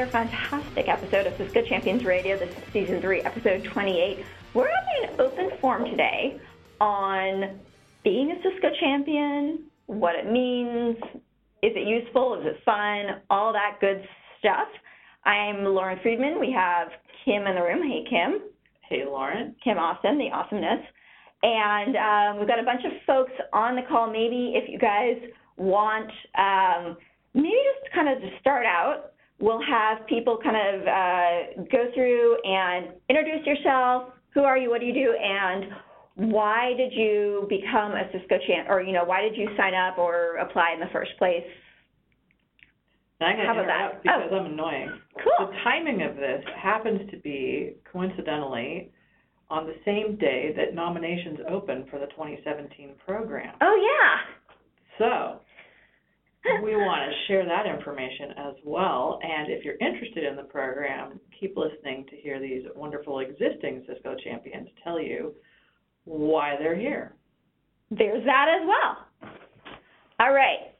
another fantastic episode of Cisco Champions Radio. This is season three, episode 28. We're having an open forum today on being a Cisco champion, what it means, is it useful, is it fun, all that good stuff. I'm Lauren Friedman. We have Kim in the room. Hey, Kim. Hey, Lauren. Kim Austin, the awesomeness. And um, we've got a bunch of folks on the call. Maybe if you guys want, um, maybe just kind of to start out, we'll have people kind of uh, go through and introduce yourself. Who are you? What do you do? And why did you become a Cisco champ? Or you know, why did you sign up or apply in the first place? I'm going How to about that? interrupt because Oh. I'm annoying. Cool. The timing of this happens to be coincidentally on the same day that nominations open for the 2017 program. Oh yeah. So we want to share that information as well. And if you're interested in the program, keep listening to hear these wonderful existing Cisco champions tell you why they're here. There's that as well. All right.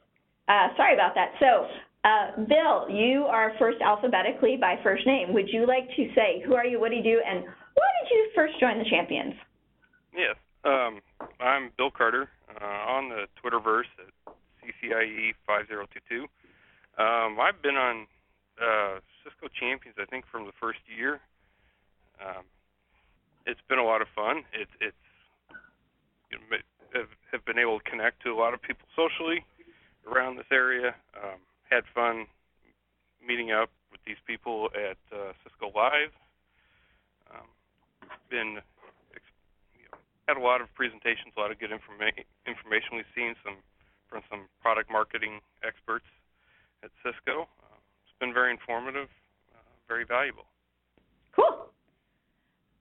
Uh, sorry about that. So, uh, Bill, you are first alphabetically by first name. Would you like to say who are you, what do you do, and why did you first join the Champions? Yes. Um, I'm Bill Carter uh, on the Twitterverse at CCIE5022. Um, I've been on uh, Cisco Champions, I think, from the first year. Um, it's been a lot of fun. It, it's you know, have, have been able to connect to a lot of people socially around this area. Um, had fun meeting up with these people at uh, Cisco Live. Um, been had a lot of presentations, a lot of good informa- information we've seen some from some product marketing experts at Cisco. Uh, it's been very informative, uh, very valuable. Cool.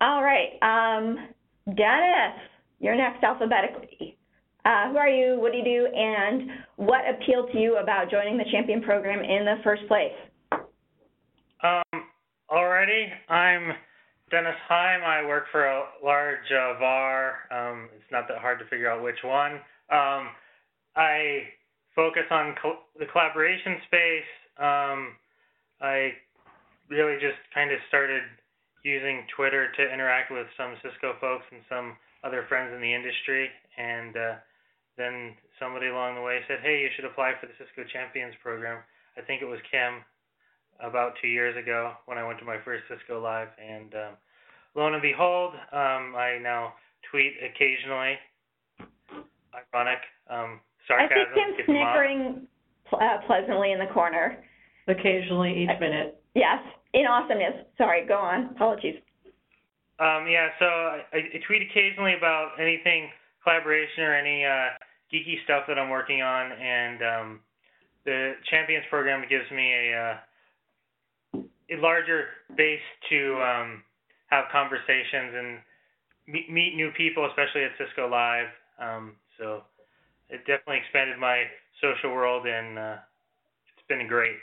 All right. Um, Dennis, you're next alphabetically. Uh, who are you? What do you do? And what appealed to you about joining the Champion program in the first place? Um, alrighty, I'm Dennis Heim. I work for a large uh, VAR. Um, it's not that hard to figure out which one. Um, I focus on col- the collaboration space. Um, I really just kind of started using Twitter to interact with some Cisco folks and some other friends in the industry, and uh, then somebody along the way said, "Hey, you should apply for the Cisco Champions program." I think it was Kim about two years ago when I went to my first Cisco Live, and um, lo and behold, um, I now tweet occasionally. Ironic, um, sarcasm. see Kim gets snickering pl- uh, pleasantly in the corner. Occasionally, each minute. Yes, in awesomeness. Sorry, go on. Apologies. Um, yeah, so I, I tweet occasionally about anything collaboration or any uh, geeky stuff that I'm working on, and um, the Champions program gives me a uh, a larger base to um, have conversations and meet, meet new people, especially at Cisco Live. Um, so it definitely expanded my social world, and uh, it's been great.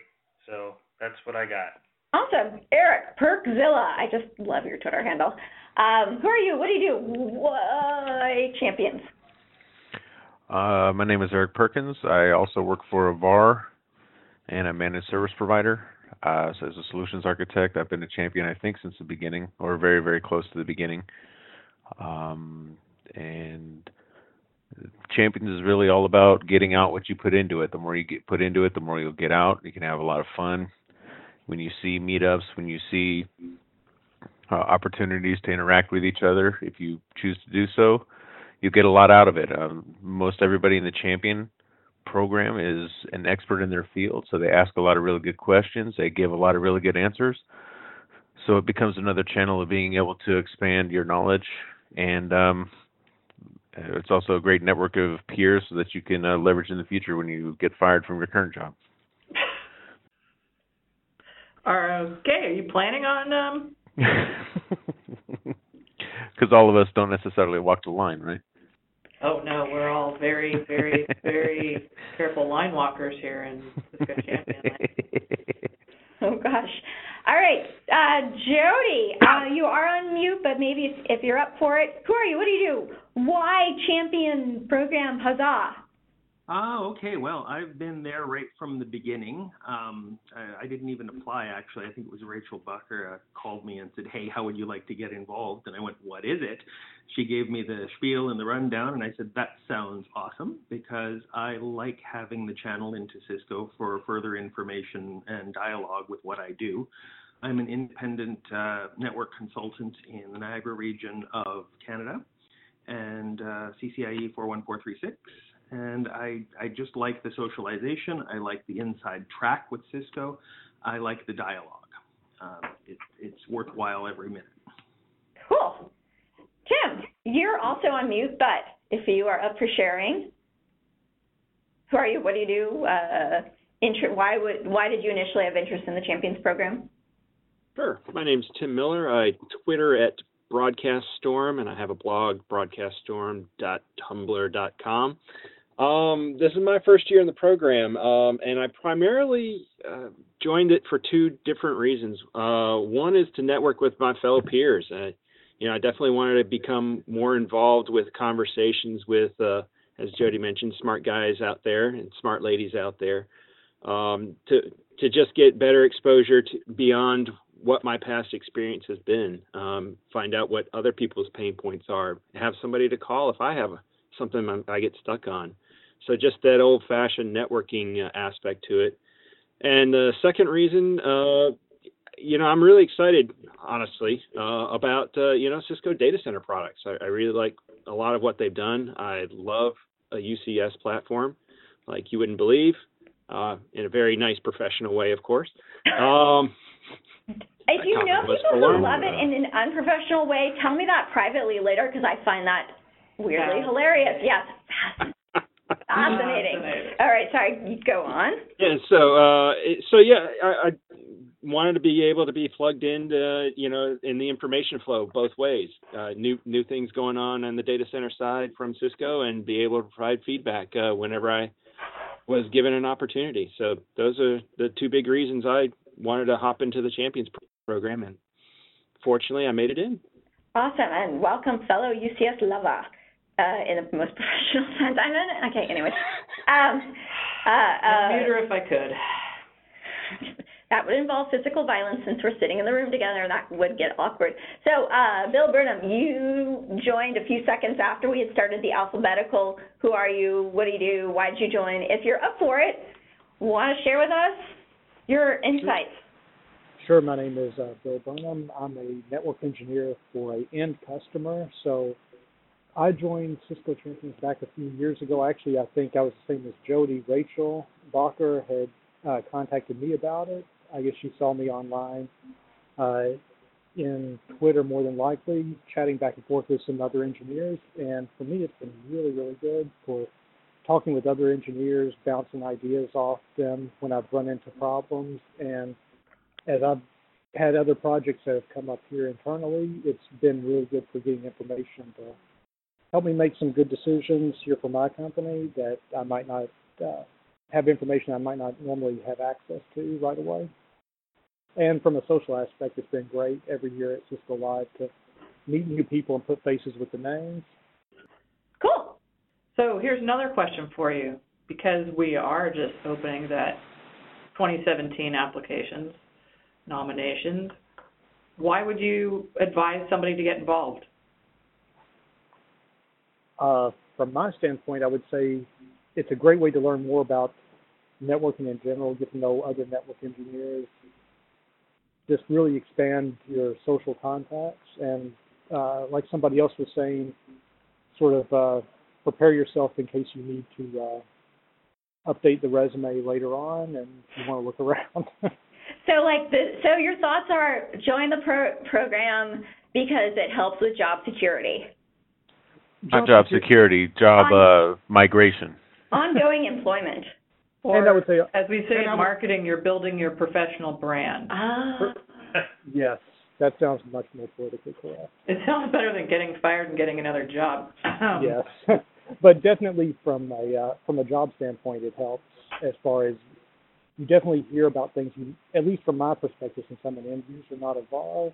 So that's what I got. Awesome. Eric, Perkzilla. I just love your Twitter handle. Um, who are you? What do you do? Why champions? Uh, my name is Eric Perkins. I also work for a VAR and a managed service provider. Uh, so as a solutions architect, I've been a champion, I think, since the beginning, or very, very close to the beginning. Um, and champions is really all about getting out what you put into it. The more you get put into it, the more you'll get out. You can have a lot of fun. When you see meetups, when you see uh, opportunities to interact with each other, if you choose to do so, you get a lot out of it. Um, most everybody in the champion program is an expert in their field, so they ask a lot of really good questions. They give a lot of really good answers. So it becomes another channel of being able to expand your knowledge, and um, it's also a great network of peers so that you can uh, leverage in the future when you get fired from your current job. Okay? Are you planning on um? Because all of us don't necessarily walk the line, right? Oh no, we're all very, very, very careful line walkers here in Cisco Champion. Oh gosh. All right, uh, Jody, uh, you are on mute, but maybe if, if you're up for it, who are you? What do you do? Why champion program? Huzzah! Oh, okay. Well, I've been there right from the beginning. Um, I, I didn't even apply, actually. I think it was Rachel Bucker uh, called me and said, "Hey, how would you like to get involved?" And I went, "What is it?" She gave me the spiel and the rundown, and I said, "That sounds awesome," because I like having the channel into Cisco for further information and dialogue with what I do. I'm an independent uh, network consultant in the Niagara region of Canada and uh, CCIE 41436 and I I just like the socialization. I like the inside track with Cisco. I like the dialogue. Um, it, it's worthwhile every minute. Cool. Tim, you're also on mute, but if you are up for sharing, who are you? What do you do? Uh, why would why did you initially have interest in the Champions program? Sure. My name's Tim Miller. I Twitter at Broadcast Storm, and I have a blog, broadcaststorm.tumblr.com. Um, this is my first year in the program, um, and I primarily uh, joined it for two different reasons. Uh, one is to network with my fellow peers. You know, I definitely wanted to become more involved with conversations with, uh, as Jody mentioned, smart guys out there and smart ladies out there. Um, to to just get better exposure to beyond what my past experience has been. Um, find out what other people's pain points are. Have somebody to call if I have something I get stuck on. So just that old-fashioned networking uh, aspect to it. And the second reason, uh, you know, I'm really excited, honestly, uh, about uh, you know Cisco data center products. I, I, really like a lot of what they've done. I love a UCS platform, like you wouldn't believe, uh, in a very nice professional way, of course. Um, if you know people who love it in an unprofessional way, tell me that privately later because I find that weirdly yeah. hilarious. Yes, Fascinating. All right, sorry, go on. Yeah, so uh, so yeah, I, I wanted to be able to be plugged into you know in the information flow both ways. Uh, new new things going on on the data center side from Cisco, and be able to provide feedback uh, whenever I was given an opportunity. So those are the two big reasons I wanted to hop into the Champions program, and fortunately, I made it in. Awesome, and welcome, fellow UCS lover uh, in the most professional sense. I'm in, okay. Anyway, um, uh, uh, mute her if I could. That would involve physical violence since we're sitting in the room together, and that would get awkward. So, uh, Bill Burnham, you joined a few seconds after we had started the alphabetical. Who are you? What do you do? Why did you join? If you're up for it, want to share with us your insights? Sure. My name is uh, Bill Burnham. I'm a network engineer for a end customer. So I joined Cisco Champions back a few years ago. Actually, I think I was the same as Jody. Rachel Barker had uh, contacted me about it. I guess she saw me online uh, in Twitter, more than likely, chatting back and forth with some other engineers. And for me, it's been really, really good for talking with other engineers, bouncing ideas off them when I've run into problems. And as I've had other projects that have come up here internally, it's been really good for getting information to help me make some good decisions here for my company that I might not uh, have information I might not normally have access to right away. And from a social aspect, it's been great every year at Cisco Live to meet new people and put faces with the names. Cool. So here's another question for you. Because we are just opening that 2017 applications nominations, why would you advise somebody to get involved? Uh, from my standpoint, I would say it's a great way to learn more about networking in general, get to know other network engineers, just really expand your social contacts, and uh, like somebody else was saying, sort of uh, prepare yourself in case you need to uh, update the resume later on and you want to look around. so, like the so your thoughts are join the pro- program because it helps with job security. Not job security, job uh, migration. Ongoing employment. Or, and I would say, as we say in marketing, you're building your professional brand. Ah. yes, that sounds much more politically correct. It sounds better than getting fired and getting another job. yes, but definitely from a uh, from a job standpoint, it helps as far as you definitely hear about things. You, at least from my perspective, since I'm an end user, not a VAR,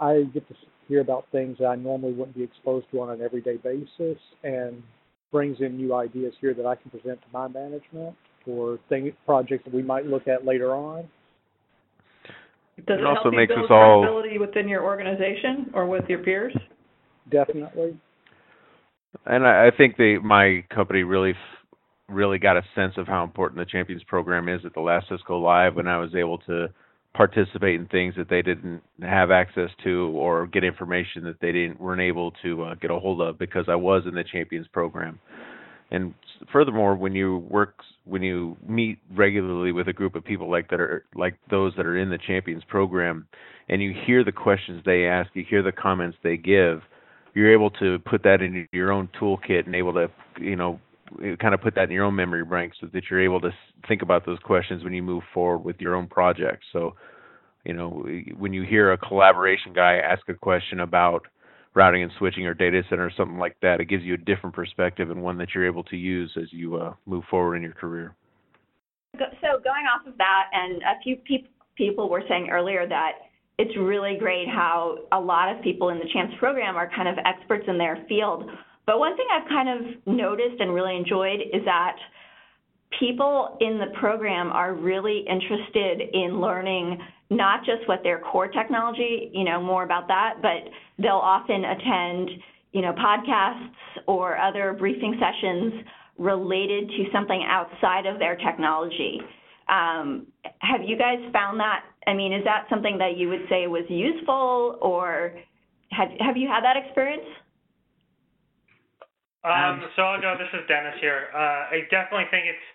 I get to hear about things that I normally wouldn't be exposed to on an everyday basis, and brings in new ideas here that I can present to my management for thing projects that we might look at later on. Does It it, also help you makes build us all- credibility within your organization or with your peers? Definitely. And I, I think they, my company really, really got a sense of how important the Champions program is at the last Cisco Live when I was able to participate in things that they didn't have access to or get information that they didn't weren't able to uh, get a hold of because I was in the Champions program. And furthermore, when you work, when you meet regularly with a group of people like that are like those that are in the Champions program, and you hear the questions they ask, you hear the comments they give, you're able to put that in your own toolkit and able to, you know, kind of put that in your own memory bank so that you're able to think about those questions when you move forward with your own project. So, you know, when you hear a collaboration guy ask a question about routing and switching or data center or something like that, it gives you a different perspective and one that you're able to use as you uh, move forward in your career. So going off of that, and a few peop- people were saying earlier that it's really great how a lot of people in the CHAMPS program are kind of experts in their field. But one thing I've kind of noticed and really enjoyed is that people in the program are really interested in learning not just what their core technology, you know, more about that, but they'll often attend, you know, podcasts or other briefing sessions related to something outside of their technology. Um, have you guys found that? I mean, is that something that you would say was useful, or have have you had that experience? Um, so I'll go. This is Dennis here. Uh, I definitely think it's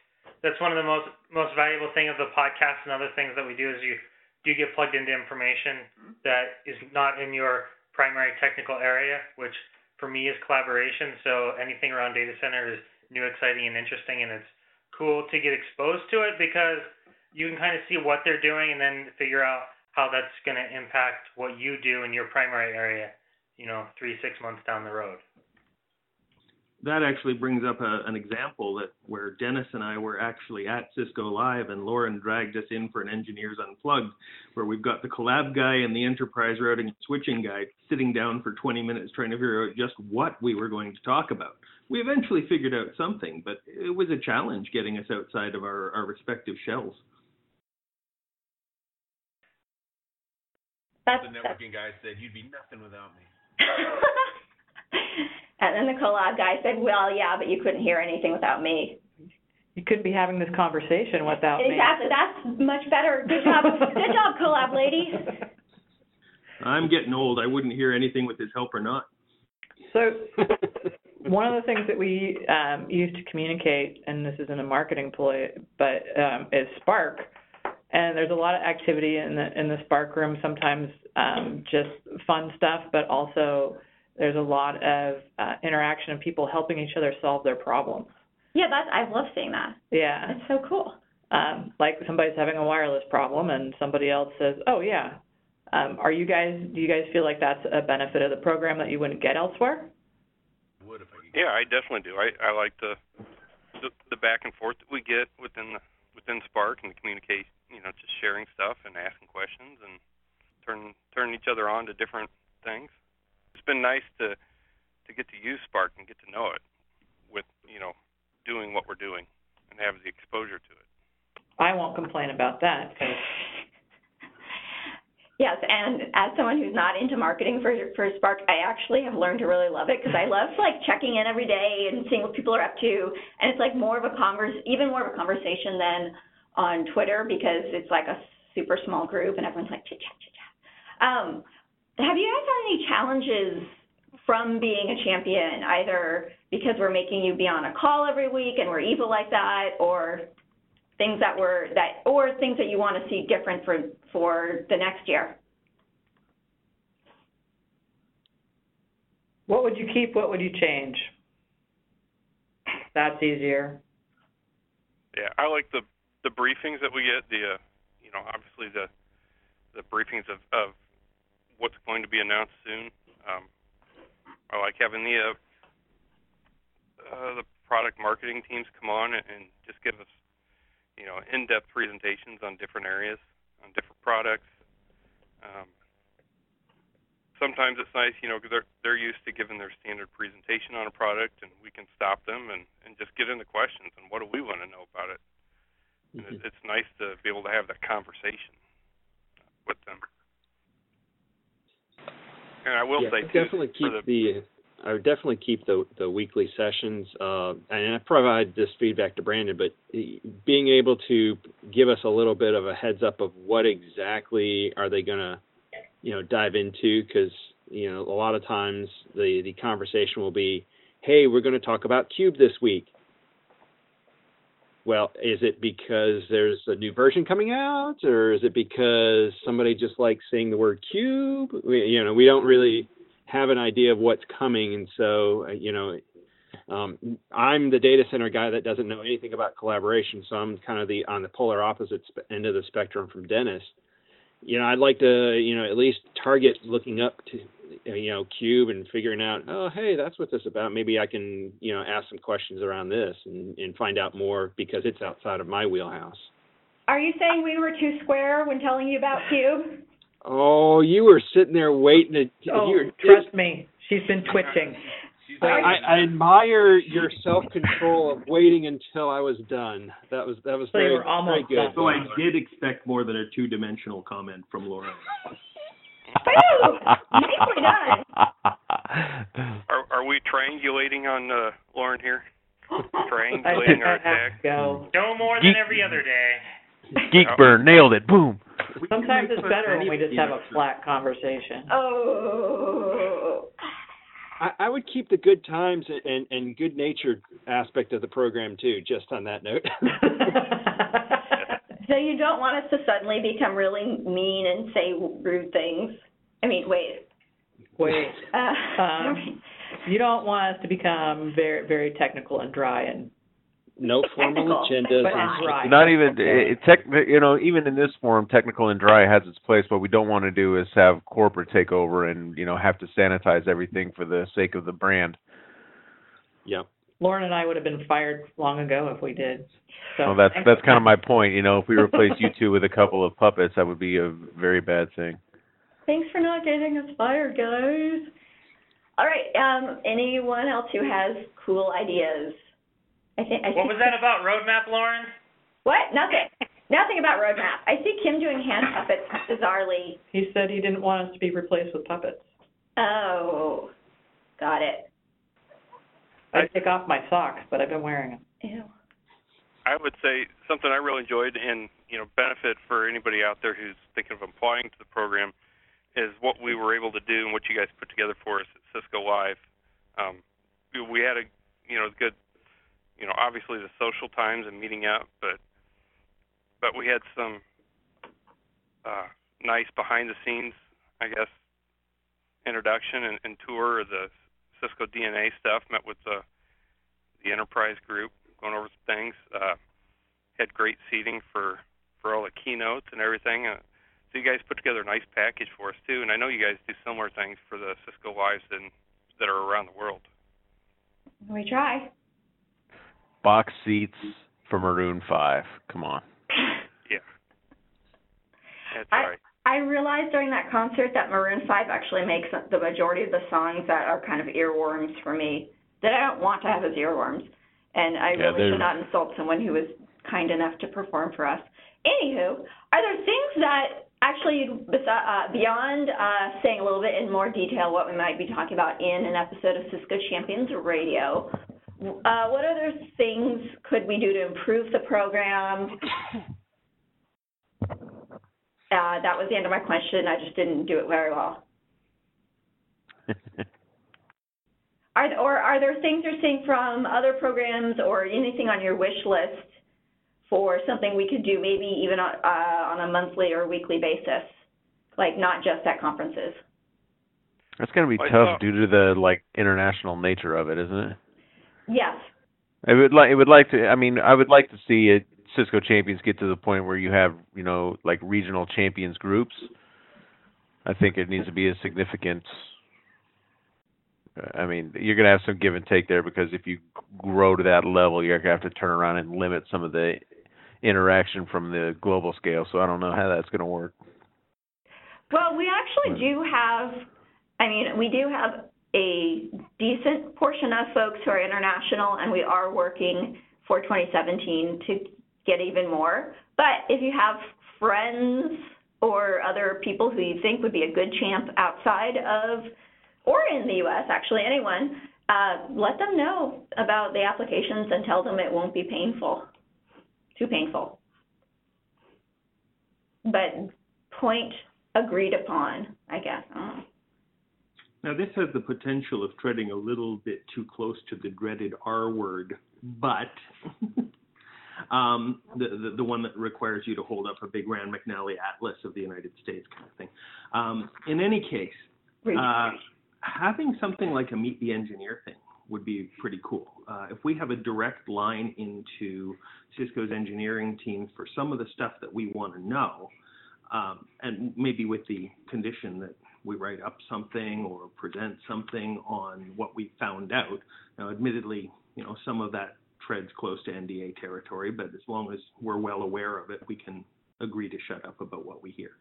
that's one of the most most valuable thing of the podcast and other things that we do is you do get plugged into information that is not in your primary technical area, which for me is collaboration. So anything around data center is new, exciting, and interesting, and it's cool to get exposed to it because you can kind of see what they're doing and then figure out how that's going to impact what you do in your primary area. You know, three six months down the road. That actually brings up a, an example that where Dennis and I were actually at Cisco Live and Lauren dragged us in for an Engineers Unplugged, where we've got the collab guy and the enterprise routing and switching guy sitting down for 20 minutes trying to figure out just what we were going to talk about. We eventually figured out something, but it was a challenge getting us outside of our, our respective shells. That's, The that's networking guy said, "You'd be nothing without me." and then the collab guy said, "Well, yeah, but you couldn't hear anything without me." You couldn't be having this conversation without me. Exactly. That's much better. Good job. Good job, collab lady. I'm getting old. I wouldn't hear anything with his help or not. So one of the things that we um, use to communicate, and this isn't a marketing ploy, but um, is Spark. And there's a lot of activity in the in the Spark room. Sometimes um, just fun stuff, but also there's a lot of uh, interaction and people helping each other solve their problems. Yeah, that's I love seeing that. Yeah. That's so cool. um, like somebody's having a wireless problem and somebody else says, "Oh yeah." Um, are you guys? Do you guys feel like that's a benefit of the program that you wouldn't get elsewhere? Would if I could. Yeah, I definitely do. I I like the the, the back and forth that we get within the, within Spark and the communicate. You know, just sharing stuff and asking questions and turn turning each other on to different things. It's been nice to to get to use Spark and get to know it with you know doing what we're doing and have the exposure to it. I won't complain about that. Yes, and as someone who's not into marketing for for Spark, I actually have learned to really love it because I love like checking in every day and seeing what people are up to, and it's like more of a converse, even more of a conversation than on Twitter because it's like a super small group and everyone's like chit chat chit chat. Um, have you guys had any challenges from being a champion, either because we're making you be on a call every week and we're evil like that, or things that were that or things that you want to see different for for the next year. what would you keep? What would you change? That's easier. Yeah, I like the the briefings that we get. The uh, you know obviously the the briefings of of what's going to be announced soon. Um, I like having the uh, uh, the product marketing teams come on and, and just give us you know in-depth presentations on different areas, on different products. Um, sometimes it's nice, you know, because they're they're used to giving their standard presentation on a product, and we can stop them and and just get into questions and what do we want to know about it. And Mhm. it, it's nice to be able to have that conversation with them. And I will yeah, say too, definitely keep the, the, I would definitely keep the the weekly sessions, uh, and I provide this feedback to Brandon. But being able to give us a little bit of a heads up of what exactly are they going to, you know, dive into, because you know a lot of times the the conversation will be, hey, we're going to talk about Cube this week. Well, is it because there's a new version coming out, or is it because somebody just likes saying the word cube? We, you know, we don't really have an idea of what's coming, and so uh, you know, um, I'm the data center guy that doesn't know anything about collaboration, so I'm kind of the on the polar opposite end of the spectrum from Dennis. You know, I'd like to, you know, at least target looking up to, uh, you know, Cube and figuring out, oh, hey, that's what this is about. Maybe I can, you know, ask some questions around this and, and find out more because it's outside of my wheelhouse. Are you saying we were too square when telling you about Cube? Oh, you were sitting there waiting to. Oh, you were, trust me, she's been twitching. I, I admire your self control of waiting until I was done. That was that was So you very were almost very good. So I did expect more than a two-dimensional comment from Laura. Woo! Nicely done. are are we triangulating on uh, Lauren here? Triangulating think our I attack. go. No more than every other day. Geek burn, nailed it, boom. Sometimes it's better when we just have a flat conversation. Oh. I, I would keep the good times and and good natured aspect of the program too. Just on that note. So you don't want us to suddenly become really mean and say rude things? I mean, wait. Wait, Uh, Um, you don't want us to become very, very technical and dry and no formal Technical, agendas. and- dry. Not even it, tech, you know, even in this forum, technical and dry has its place. What we don't want to do is have corporate take over and you know have to sanitize everything for the sake of the brand. Yep. Lauren and I would have been fired long ago if we did. So Well, that's that's kind of my point. You know, if we replace you two with a couple of puppets, that would be a very bad thing. Thanks for not getting us fired, guys. All right. Um, anyone else who has cool ideas? I think. I What was that about roadmap, Lauren? What? Nothing. Nothing about roadmap. I see Kim doing hand puppets bizarrely. He said he didn't want us to be replaced with puppets. Oh, got it. I take off my socks, but I've been wearing them. Ew. I would say something I really enjoyed and you know benefit for anybody out there who's thinking of applying to the program is what we were able to do and what you guys put together for us at Cisco Live. Um, we- we had a you know good you know obviously the social times and meeting up, but but we had some uh, nice behind the scenes I guess introduction and, and tour of the Cisco DNA stuff. Met with the the enterprise group going over some things. Uh, had great seating for for all the keynotes and everything. Uh, so you guys put together a nice package for us too, and I know you guys do similar things for the Cisco Lives in, that are around the world. We try. Box seats for Maroon Five. Come on. Yeah, that's I- right. I realized during that concert that Maroon 5 actually makes the majority of the songs that are kind of earworms for me that I don't want to have as earworms. And I Yeah, really they're- should not insult someone who was kind enough to perform for us. Anywho, are there things that actually, besi- uh, beyond uh, saying a little bit in more detail what we might be talking about in an episode of Cisco Champions Radio, uh, what other things could we do to improve the program? Uh, that was the end of my question. I just didn't do it very well. Are or are there things you're seeing from other programs or anything on your wish list for something we could do, maybe even on, uh, on a monthly or weekly basis, like not just at conferences? That's gonna be I tough thought- due to the like international nature of it, isn't it? Yes. I would like. It would like to. I mean, I would like to see it. Cisco champions get to the point where you have, you know, like regional champions groups. I think it needs to be a significant. I mean, you're gonna have some give and take there because if you grow to that level, you're gonna have to turn around and limit some of the interaction from the global scale. So I don't know how that's gonna work. Well, we actually do have I mean, we do have a decent portion of folks who are international, and we are working for 2017 to get even more. But if you have friends or other people who you think would be a good champ outside of, or in the U.S., actually, anyone, uh, let them know about the applications and tell them it won't be painful, too painful. But point agreed upon, I guess. Oh. Now, this has the potential of treading a little bit too close to the dreaded R word, but um, the, the, the one that requires you to hold up a big Rand McNally Atlas of the United States kind of thing. Um, in any case, uh, having something like a Meet the Engineer thing would be pretty cool. Uh, if we have a direct line into Cisco's engineering team for some of the stuff that we want to know, um, and maybe with the condition that we write up something or present something on what we found out. Now, admittedly, you know, some of that treads close to NDA territory, but as long as we're well aware of it, we can agree to shut up about what we hear.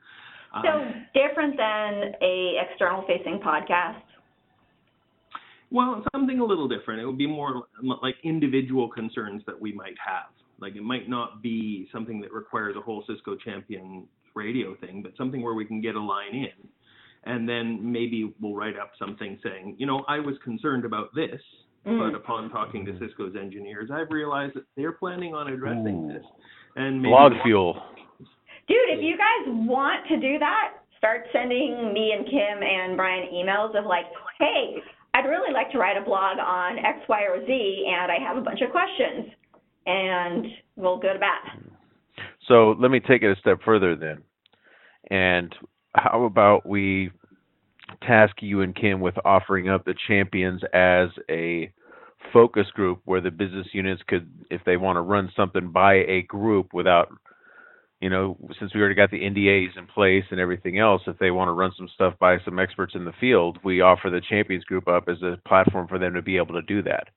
Um, so different than a external facing podcast. Well, something a little different. It would be more like individual concerns that we might have. Like it might not be something that requires a whole Cisco champion radio thing, but something where we can get a line in and then maybe we'll write up something saying, you know, I was concerned about this, mm. but upon talking to Cisco's engineers, I've realized that they're planning on addressing Ooh. this. And maybe blog fuel. Dude, if you guys want to do that, start sending me and Kim and Brian emails of like, hey, I'd really like to write a blog on X, Y, or Z, and I have a bunch of questions, and we'll go to bat. So let me take it a step further then. And how about we task you and Kim with offering up the champions as a focus group where the business units could, if they want to run something by a group without, you know, since we already got the NDAs in place and everything else, if they want to run some stuff by some experts in the field, we offer the champions group up as a platform for them to be able to do that.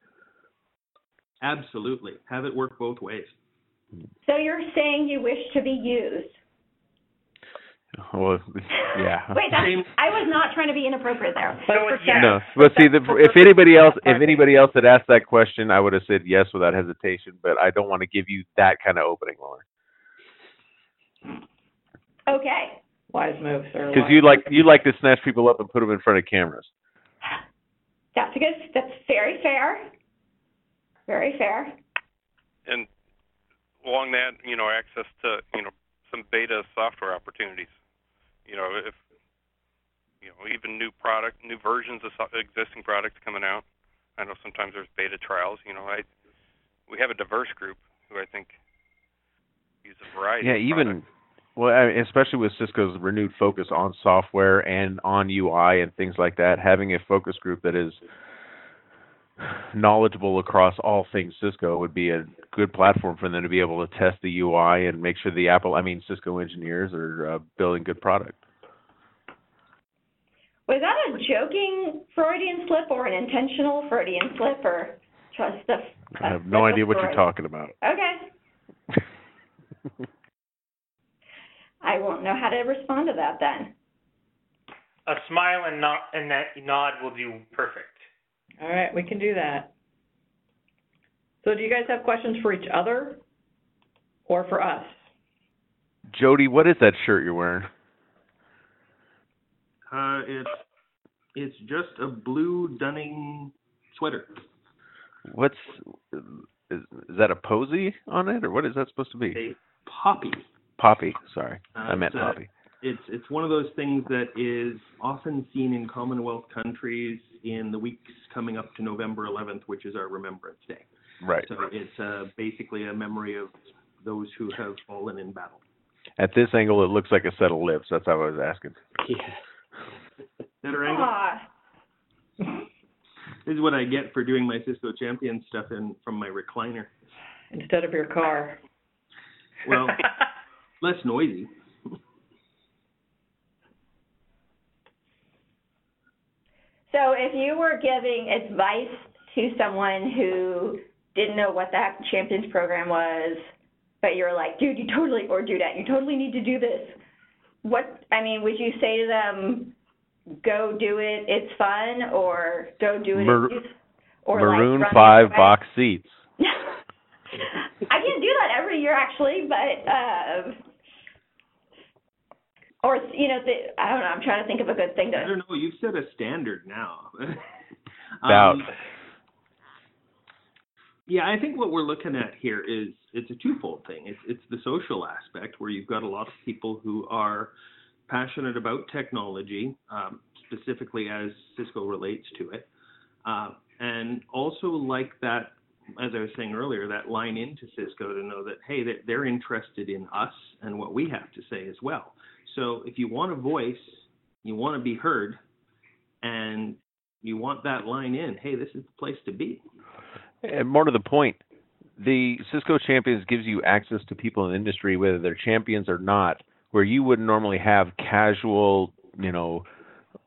Absolutely. Have it work both ways. So you're saying you wish to be used? Well, yeah. Wait, that's, I was not trying to be inappropriate there. yeah. No, but see, the, if anybody else, if anybody else had asked that question, I would have said yes without hesitation. But I don't want to give you that kind of opening, Lauren. Okay. Wise move, sir. Because you like you like to snatch people up and put them in front of cameras. That's a good. That's very fair. Very fair. And along that, you know, access to you know some beta software opportunities you know, if you know, even new product, new versions of existing products coming out. I know sometimes there's beta trials. You know, I we have a diverse group who I think use a variety. Yeah, even well, especially with Cisco's renewed focus on software and on UI and things like that, having a focus group that is knowledgeable across all things Cisco would be a good platform for them to be able to test the UI and make sure the Apple, I mean Cisco engineers are uh, building good product. Was that a joking Freudian slip or an intentional Freudian slip or trust just a? I have no idea what you're talking about. Okay. I won't know how to respond to that then. A smile and nod, and that nod will do perfect. All right, we can do that. So do you guys have questions for each other or for us? Jody, what is that shirt you're wearing? Uh, it's it's just a blue Dunning sweater. What's is, is that a posy on it, or what is that supposed to be? A poppy. Poppy. Sorry, uh, I meant poppy. It's it's one of those things that is often seen in Commonwealth countries in the weeks coming up to November 11th, which is our Remembrance Day. Right. So it's uh, basically a memory of those who have fallen in battle. At this angle, it looks like a set of lips. That's how I was asking. Yeah. Better angle. this is what I get for doing my Cisco Champion stuff in from my recliner. Instead of your car. Well, less noisy. So if you were giving advice to someone who didn't know what the Hack Champions program was, but you're like, dude, you totally, or do that, you totally need to do this. What, I mean, would you say to them, go do it, it's fun, or go do it, Mar- or Maroon like five box seats. I can't do that every year actually, but uh, or you know, the, I don't know. I'm trying to think of a good thing to. I don't know. You've set a standard now. About. Um, yeah, I think what we're looking at here is it's a twofold thing. It's it's the social aspect where you've got a lot of people who are passionate about technology, um, specifically as Cisco relates to it, uh, and also like that, as I was saying earlier, that line into Cisco to know that hey, that they're interested in us and what we have to say as well. So if you want a voice, you want to be heard, and you want that line in, hey, this is the place to be. And more to the point, the Cisco Champions gives you access to people in the industry, whether they're champions or not, where you wouldn't normally have casual, you know,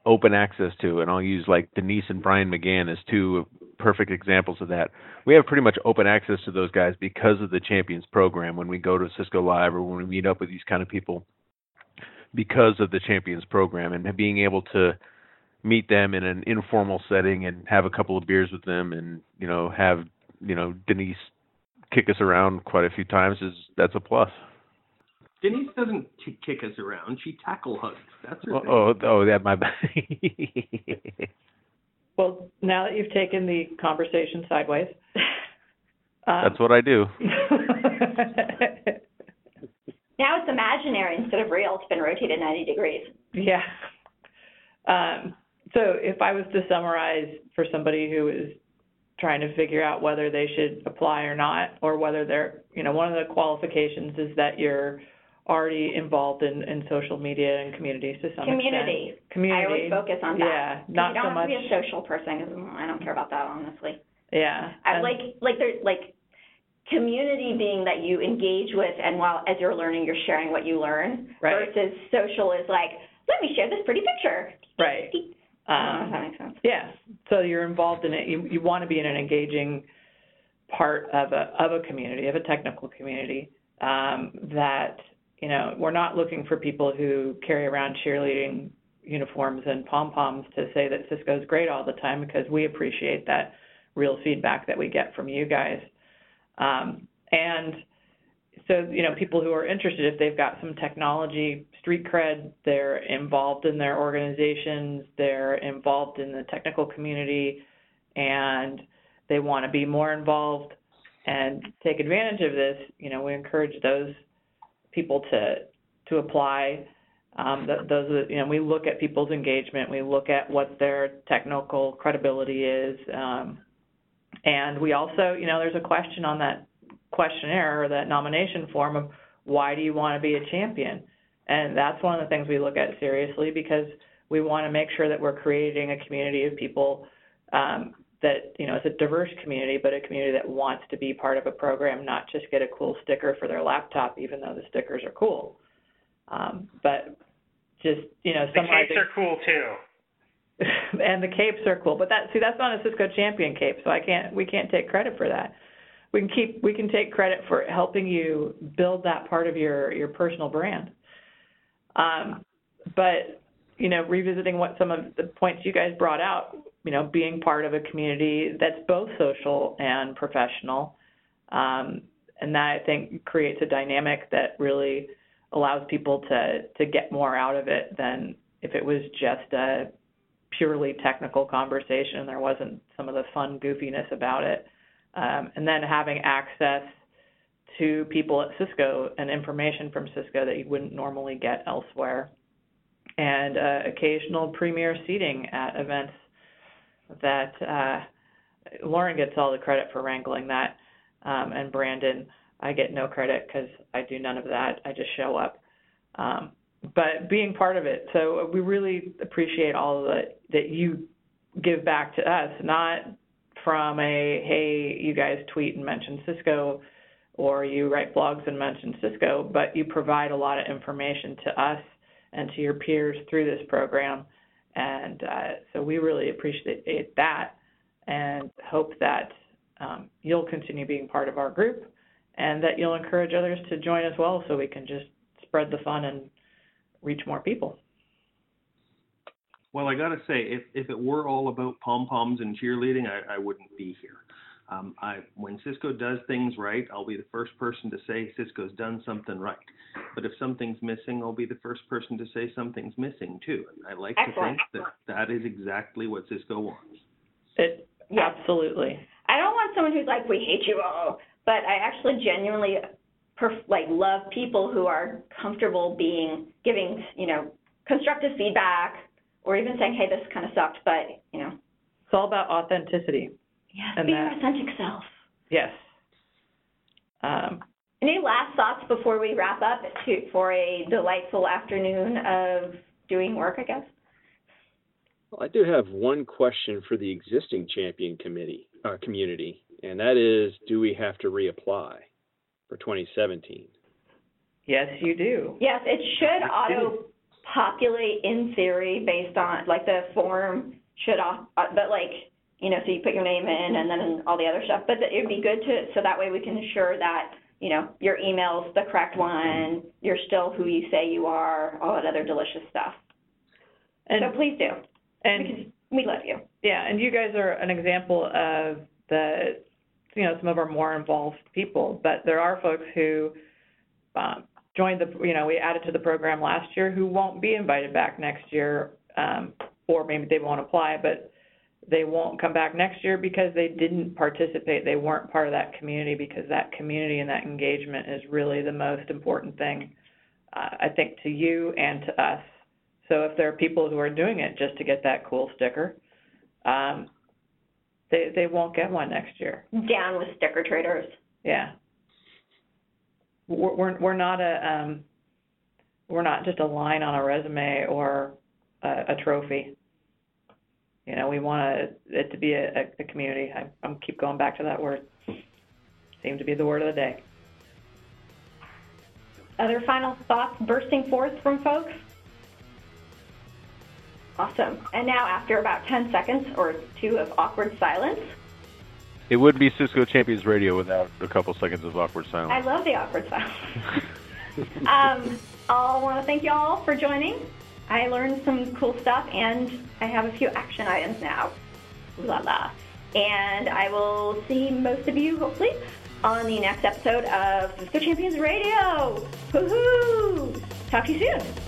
open access to. And I'll use like Denise and Brian McGahan as two perfect examples of that. We have pretty much open access to those guys because of the Champions program when we go to Cisco Live or when we meet up with these kind of people because of the Champions program and being able to meet them in an informal setting and have a couple of beers with them and you know have you know Denise kick us around quite a few times is that's a plus. Denise doesn't ki- kick us around; she tackle hugs. That's her Oh thing. oh, oh that my Well, now that you've taken the conversation sideways, um, that's what I do. Now it's imaginary instead of real. It's been rotated 90 degrees. yeah. Um, so if I was to summarize for somebody who is trying to figure out whether they should apply or not, or whether they're, you know, one of the qualifications is that you're already involved in, in social media and communities to some Community. extent. Community. I always focus on that. Yeah, not you don't so have much. to be a social person I don't care about that honestly. Yeah. I like like there's like community being that you engage with and while as you're learning you're sharing what you learn Right. versus social is like let me share this pretty picture. Right. I don't know if Um, that makes sense. Yeah, so you're involved in it. You you want to be in an engaging part of a of a community, of a technical community. Um, that you know, we're not looking for people who carry around cheerleading uniforms and pom poms to say that Cisco's great all the time because we appreciate that real feedback that we get from you guys. Um, and so you know, people who are interested, if they've got some technology street cred, they're involved in their organizations, they're involved in the technical community, and they want to be more involved and take advantage of this. You know, we encourage those people to to apply. Um, th- those are, you know, we look at people's engagement, we look at what their technical credibility is, um, and we also, you know, there's a question on that questionnaire or that nomination form of why do you want to be a champion? And that's one of the things we look at seriously because we want to make sure that we're creating a community of people um, that, you know, it's a diverse community, but a community that wants to be part of a program, not just get a cool sticker for their laptop, even though the stickers are cool. Um, but just, you know, some of The capes are cool too. and the capes are cool. But that see that's not a Cisco champion cape, so I can't we can't take credit for that. We can keep we can take credit for helping you build that part of your your personal brand. Um, but you know, revisiting what some of the points you guys brought out, you know, being part of a community that's both social and professional, um, and that I think creates a dynamic that really allows people to to get more out of it than if it was just a purely technical conversation and there wasn't some of the fun goofiness about it. Um, and then having access to people at Cisco and information from Cisco that you wouldn't normally get elsewhere. And uh, occasional premier seating at events that uh, Lauren gets all the credit for wrangling that. Um, and Brandon, I get no credit because I do none of that. I just show up. Um, but being part of it. So we really appreciate all that that you give back to us, not from a hey, you guys tweet and mention Cisco, or you write blogs and mention Cisco, but you provide a lot of information to us and to your peers through this program, and uh, so we really appreciate that and hope that um, you'll continue being part of our group and that you'll encourage others to join as well, so we can just spread the fun and reach more people. Well, I gotta say, if if it were all about pom poms and cheerleading, I, I wouldn't be here. Um, I when Cisco does things right, I'll be the first person to say Cisco's done something right. But if something's missing, I'll be the first person to say something's missing too. And I like Excellent. to think that that is exactly what Cisco wants. It, Yeah. absolutely. I don't want someone who's like, we hate you all, but I actually genuinely perf- like love people who are comfortable being giving, you know, constructive feedback or even saying, hey, this kind of sucked, but you know, It's all about authenticity. Yes, And be your authentic self. Yes. Um, Any last thoughts before we wrap up to, for a delightful afternoon of doing work, I guess? Well, I do have one question for the existing champion committee uh, community, and that is, do we have to reapply for 2017? yes, you do. Yes, it should auto-populate in theory based on, like, the form should, au- uh, but like, you know, so you put your name in and then all the other stuff. But it'd be good to, so that way we can ensure that, you know, your email's the correct one, you're still who you say you are, all that other delicious stuff. And So please do, and because we love you. Yeah, and you guys are an example of the, you know, some of our more involved people. But there are folks who um, joined the, you know, we added to the program last year who won't be invited back next year, um, or maybe they won't apply, but they won't come back next year because they didn't participate. They weren't part of that community because that community and that engagement is really the most important thing, uh, I think, to you and to us. So if there are people who are doing it just to get that cool sticker, um, they they won't get one next year. Down with sticker traders. Yeah. We're we're, we're not a um, we're not just a line on a resume or a, a trophy. You know, we want it to be a, a, a community. I, I'm keep going back to that word. Seems to be the word of the day. Other final thoughts bursting forth from folks? Awesome. And now, after about 10 seconds or two of awkward silence, It would be Cisco Champions Radio without a couple seconds of awkward silence. I love the awkward silence. um, I want to thank you all for joining. I learned some cool stuff, and I have a few action items now. Ooh la la. And I will see most of you, hopefully, on the next episode of Cisco Champions Radio. Woohoo! Talk to you soon.